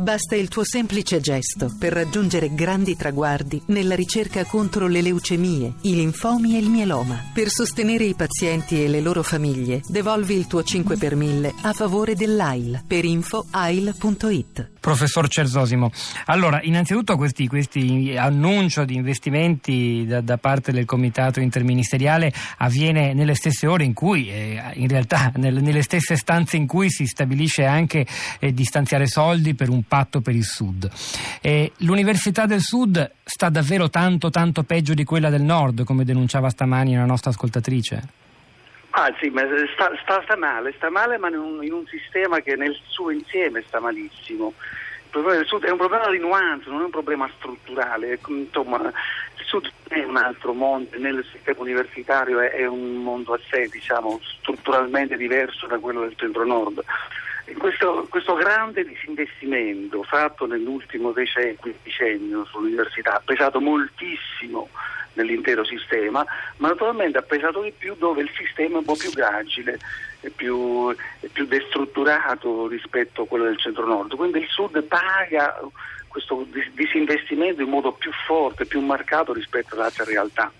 Basta il tuo semplice gesto per raggiungere grandi traguardi nella ricerca contro le leucemie, i linfomi e il mieloma. Per sostenere i pazienti e le loro famiglie, devolvi il tuo 5 per 1000 a favore dell'AIL per info ail.it. Professor Cersosimo, allora innanzitutto questi, questi annuncio di investimenti da, da, parte del comitato interministeriale avviene nelle stesse ore in cui, eh, in realtà nel, nelle stesse stanze in cui si stabilisce anche eh, di stanziare soldi per un patto per il Sud. Eh, l'Università del Sud sta davvero tanto tanto peggio di quella del Nord, come denunciava stamani una nostra ascoltatrice? Ah sì, ma sta, sta, sta male, sta male ma in un, in un, sistema che nel suo insieme sta malissimo. Il problema del Sud è un problema di nuance, non è un problema strutturale. Insomma, il Sud è un altro mondo, nel sistema universitario è, è un mondo a sé, diciamo, strutturalmente diverso da quello del centro-nord. Questo, questo, grande disinvestimento fatto nell'ultimo decennio sull'università ha pesato moltissimo nell'intero sistema, ma naturalmente ha pesato di più dove il sistema è un po' più agile, è più, è più destrutturato rispetto a quello del centro-nord. Quindi il sud paga questo disinvestimento in modo più forte, più marcato rispetto ad altre realtà.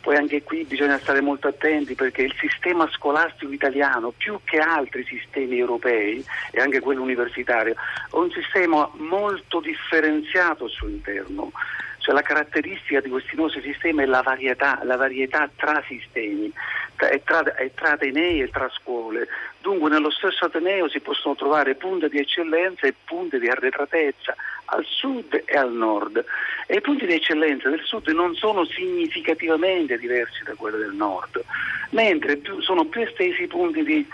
Poi anche qui bisogna stare molto attenti perché il sistema scolastico italiano, più che altri sistemi europei e anche quello universitario, è un sistema molto differenziato al suo interno. Cioè la caratteristica di questi nostri sistemi è la varietà, la varietà tra sistemi, e tra, tra atenei e tra scuole. Dunque nello stesso ateneo si possono trovare punte di eccellenza e punte di arretratezza al sud e al nord. E i punti di eccellenza del sud non sono significativamente diversi da quelli del nord, mentre sono più estesi i punti di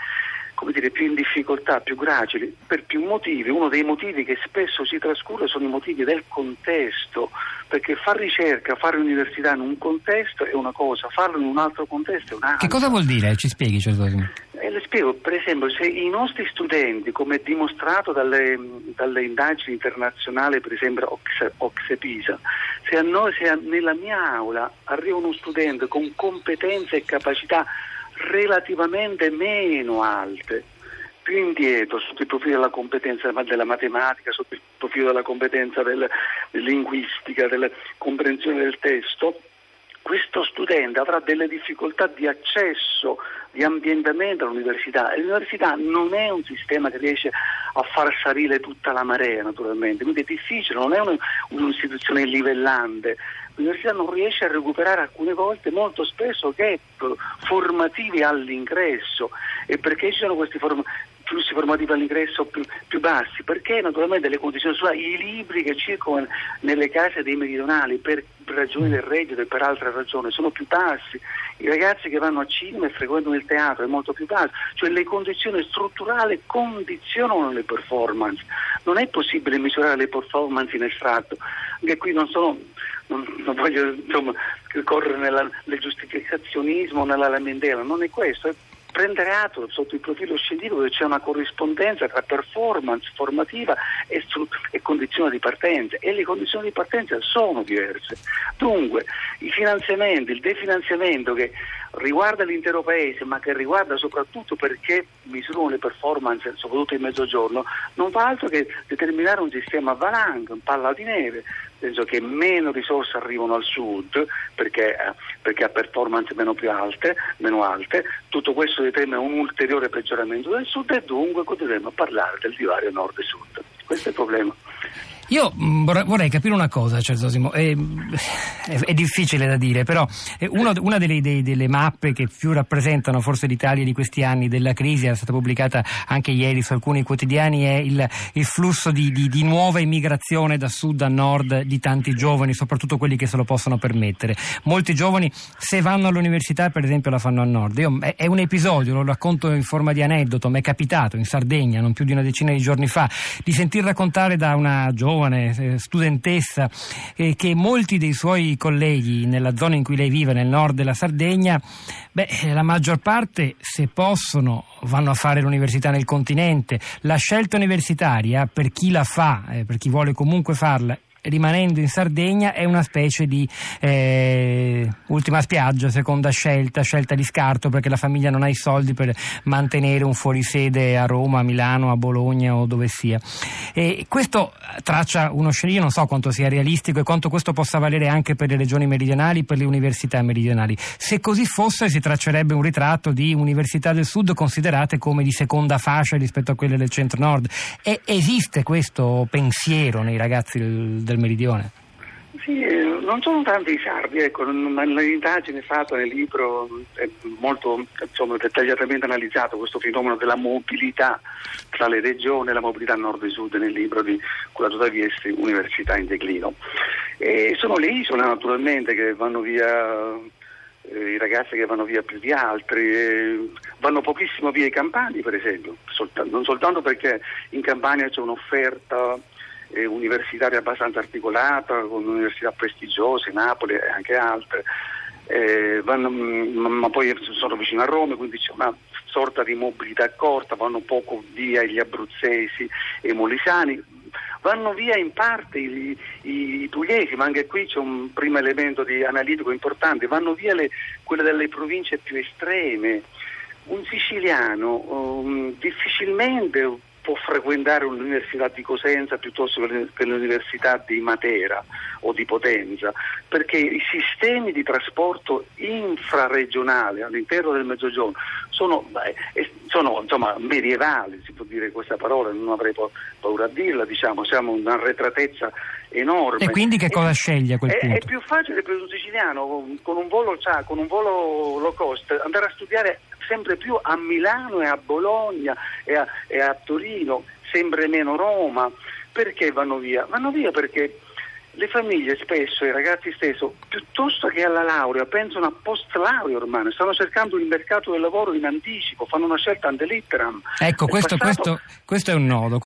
come dire, più in difficoltà, più gracili, per più motivi. Uno dei motivi che spesso si trascura sono i motivi del contesto, perché fare ricerca, fare università in un contesto è una cosa, farlo in un altro contesto è un'altra. Che cosa vuol dire? Ci spieghi, Cesare? Eh, le spiego, per esempio, se i nostri studenti, come dimostrato dalle, dalle indagini internazionali, per esempio Ox, Oxepisa, se, a noi, se a, nella mia aula arriva uno studente con competenze e capacità relativamente meno alte, più indietro sotto il profilo della competenza della matematica, sotto il profilo della competenza del, del linguistica, della comprensione del testo, questo studente avrà delle difficoltà di accesso, di ambientamento all'università. L'università non è un sistema che riesce a far salire tutta la marea naturalmente, quindi è difficile, non è un'istituzione livellante, l'università non riesce a recuperare alcune volte molto spesso gap formativi all'ingresso. E perché ci sono questi form- flussi formativi all'ingresso più, più, bassi, perché naturalmente le condizioni sociali, i libri che circolano nelle case dei meridionali per ragioni del reddito e per altre ragioni sono più bassi, i ragazzi che vanno a cinema e frequentano il teatro è molto più basso, cioè le condizioni strutturali condizionano le performance, non è possibile misurare le performance in estratto, anche qui non sono non, non voglio insomma, correre nella, nel giustificazionismo, nella lamentela, non è questo, è prendere atto sotto il profilo scientifico che c'è una corrispondenza tra performance formativa e, stru- e, condizioni di partenza e le condizioni di partenza sono diverse. Dunque i finanziamenti, il definanziamento che riguarda l'intero paese ma che riguarda soprattutto perché misurano le performance soprattutto in mezzogiorno non fa altro che determinare un sistema valanga, un palla di neve penso che meno risorse arrivano al sud perché, eh, perché, ha performance meno, alte, meno alte, tutto questo determina un ulteriore peggioramento del sud e dunque continueremo a parlare del divario nord e sud. Questo è il problema. Io mm, vorrei capire una cosa, Cersosimo, è, è, è, difficile da dire, però uno, una delle, dei, delle, mappe che più rappresentano forse l'Italia di questi anni della crisi, è stata pubblicata anche ieri su alcuni quotidiani, è il, il flusso di, di, di, nuova immigrazione da sud a nord di tanti giovani, soprattutto quelli che se lo possono permettere. Molti giovani se vanno all'università per esempio la fanno a nord. Io, è, è un episodio, lo racconto in forma di aneddoto, mi è capitato in Sardegna non più di una decina di giorni fa di sentir raccontare da una giovane giovane eh, studentessa eh, che molti dei suoi colleghi nella zona in cui lei vive, nel nord della Sardegna, beh, la maggior parte, se possono, vanno a fare l'università nel continente. La scelta universitaria, per chi la fa, eh, per chi vuole comunque farla, rimanendo in Sardegna è una specie di eh, ultima spiaggia, seconda scelta, scelta di scarto perché la famiglia non ha i soldi per mantenere un fuorisede a Roma, a Milano, a Bologna o dove sia. E questo traccia uno scenario, non so quanto sia realistico e quanto questo possa valere anche per le regioni meridionali, per le università meridionali. Se così fosse si traccerebbe un ritratto di università del sud considerate come di seconda fascia rispetto a quelle del centro-nord. E esiste questo pensiero nei ragazzi del, del meridione? Sì, non sono tanti i sardi, ecco, l'indagine fatta nel libro è molto insomma, dettagliatamente analizzato questo fenomeno della mobilità tra le regioni, la mobilità nord e sud nel libro di curato da Viesti, Università in declino. E sono le isole naturalmente che vanno via eh, i ragazzi che vanno via più di altri, eh, vanno pochissimo via i campani per esempio, soltanto, non soltanto perché in Campania c'è un'offerta eh, universitaria abbastanza articolata, con università prestigiose, Napoli e anche altre, eh, vanno, ma, ma poi sono vicino a Roma, quindi c'è una sorta di mobilità corta, vanno poco via gli abruzzesi e i molisani, vanno via in parte i, i, pugliesi, ma anche qui c'è un primo elemento analitico importante, vanno via le, quelle delle province più estreme. Un siciliano um, difficilmente può frequentare l'università di Cosenza piuttosto che l'università di Matera o di Potenza, perché i sistemi di trasporto infraregionale all'interno del Mezzogiorno sono, sono insomma, medievali, si può dire questa parola, non avrei paura a dirla, diciamo, siamo un'arretratezza enorme. E quindi che cosa e, sceglie a quel è, punto? È più facile per un siciliano con un volo, con un volo low cost andare a studiare sempre più a Milano e a Bologna e a, e a Torino, sempre meno Roma. Perché vanno via? Vanno via perché le famiglie spesso, i ragazzi stesso, piuttosto che alla laurea, pensano a post laurea ormai, stanno cercando il mercato del lavoro in anticipo, fanno una scelta ante litteram. Ecco, questo, passato... questo, questo è un nodo.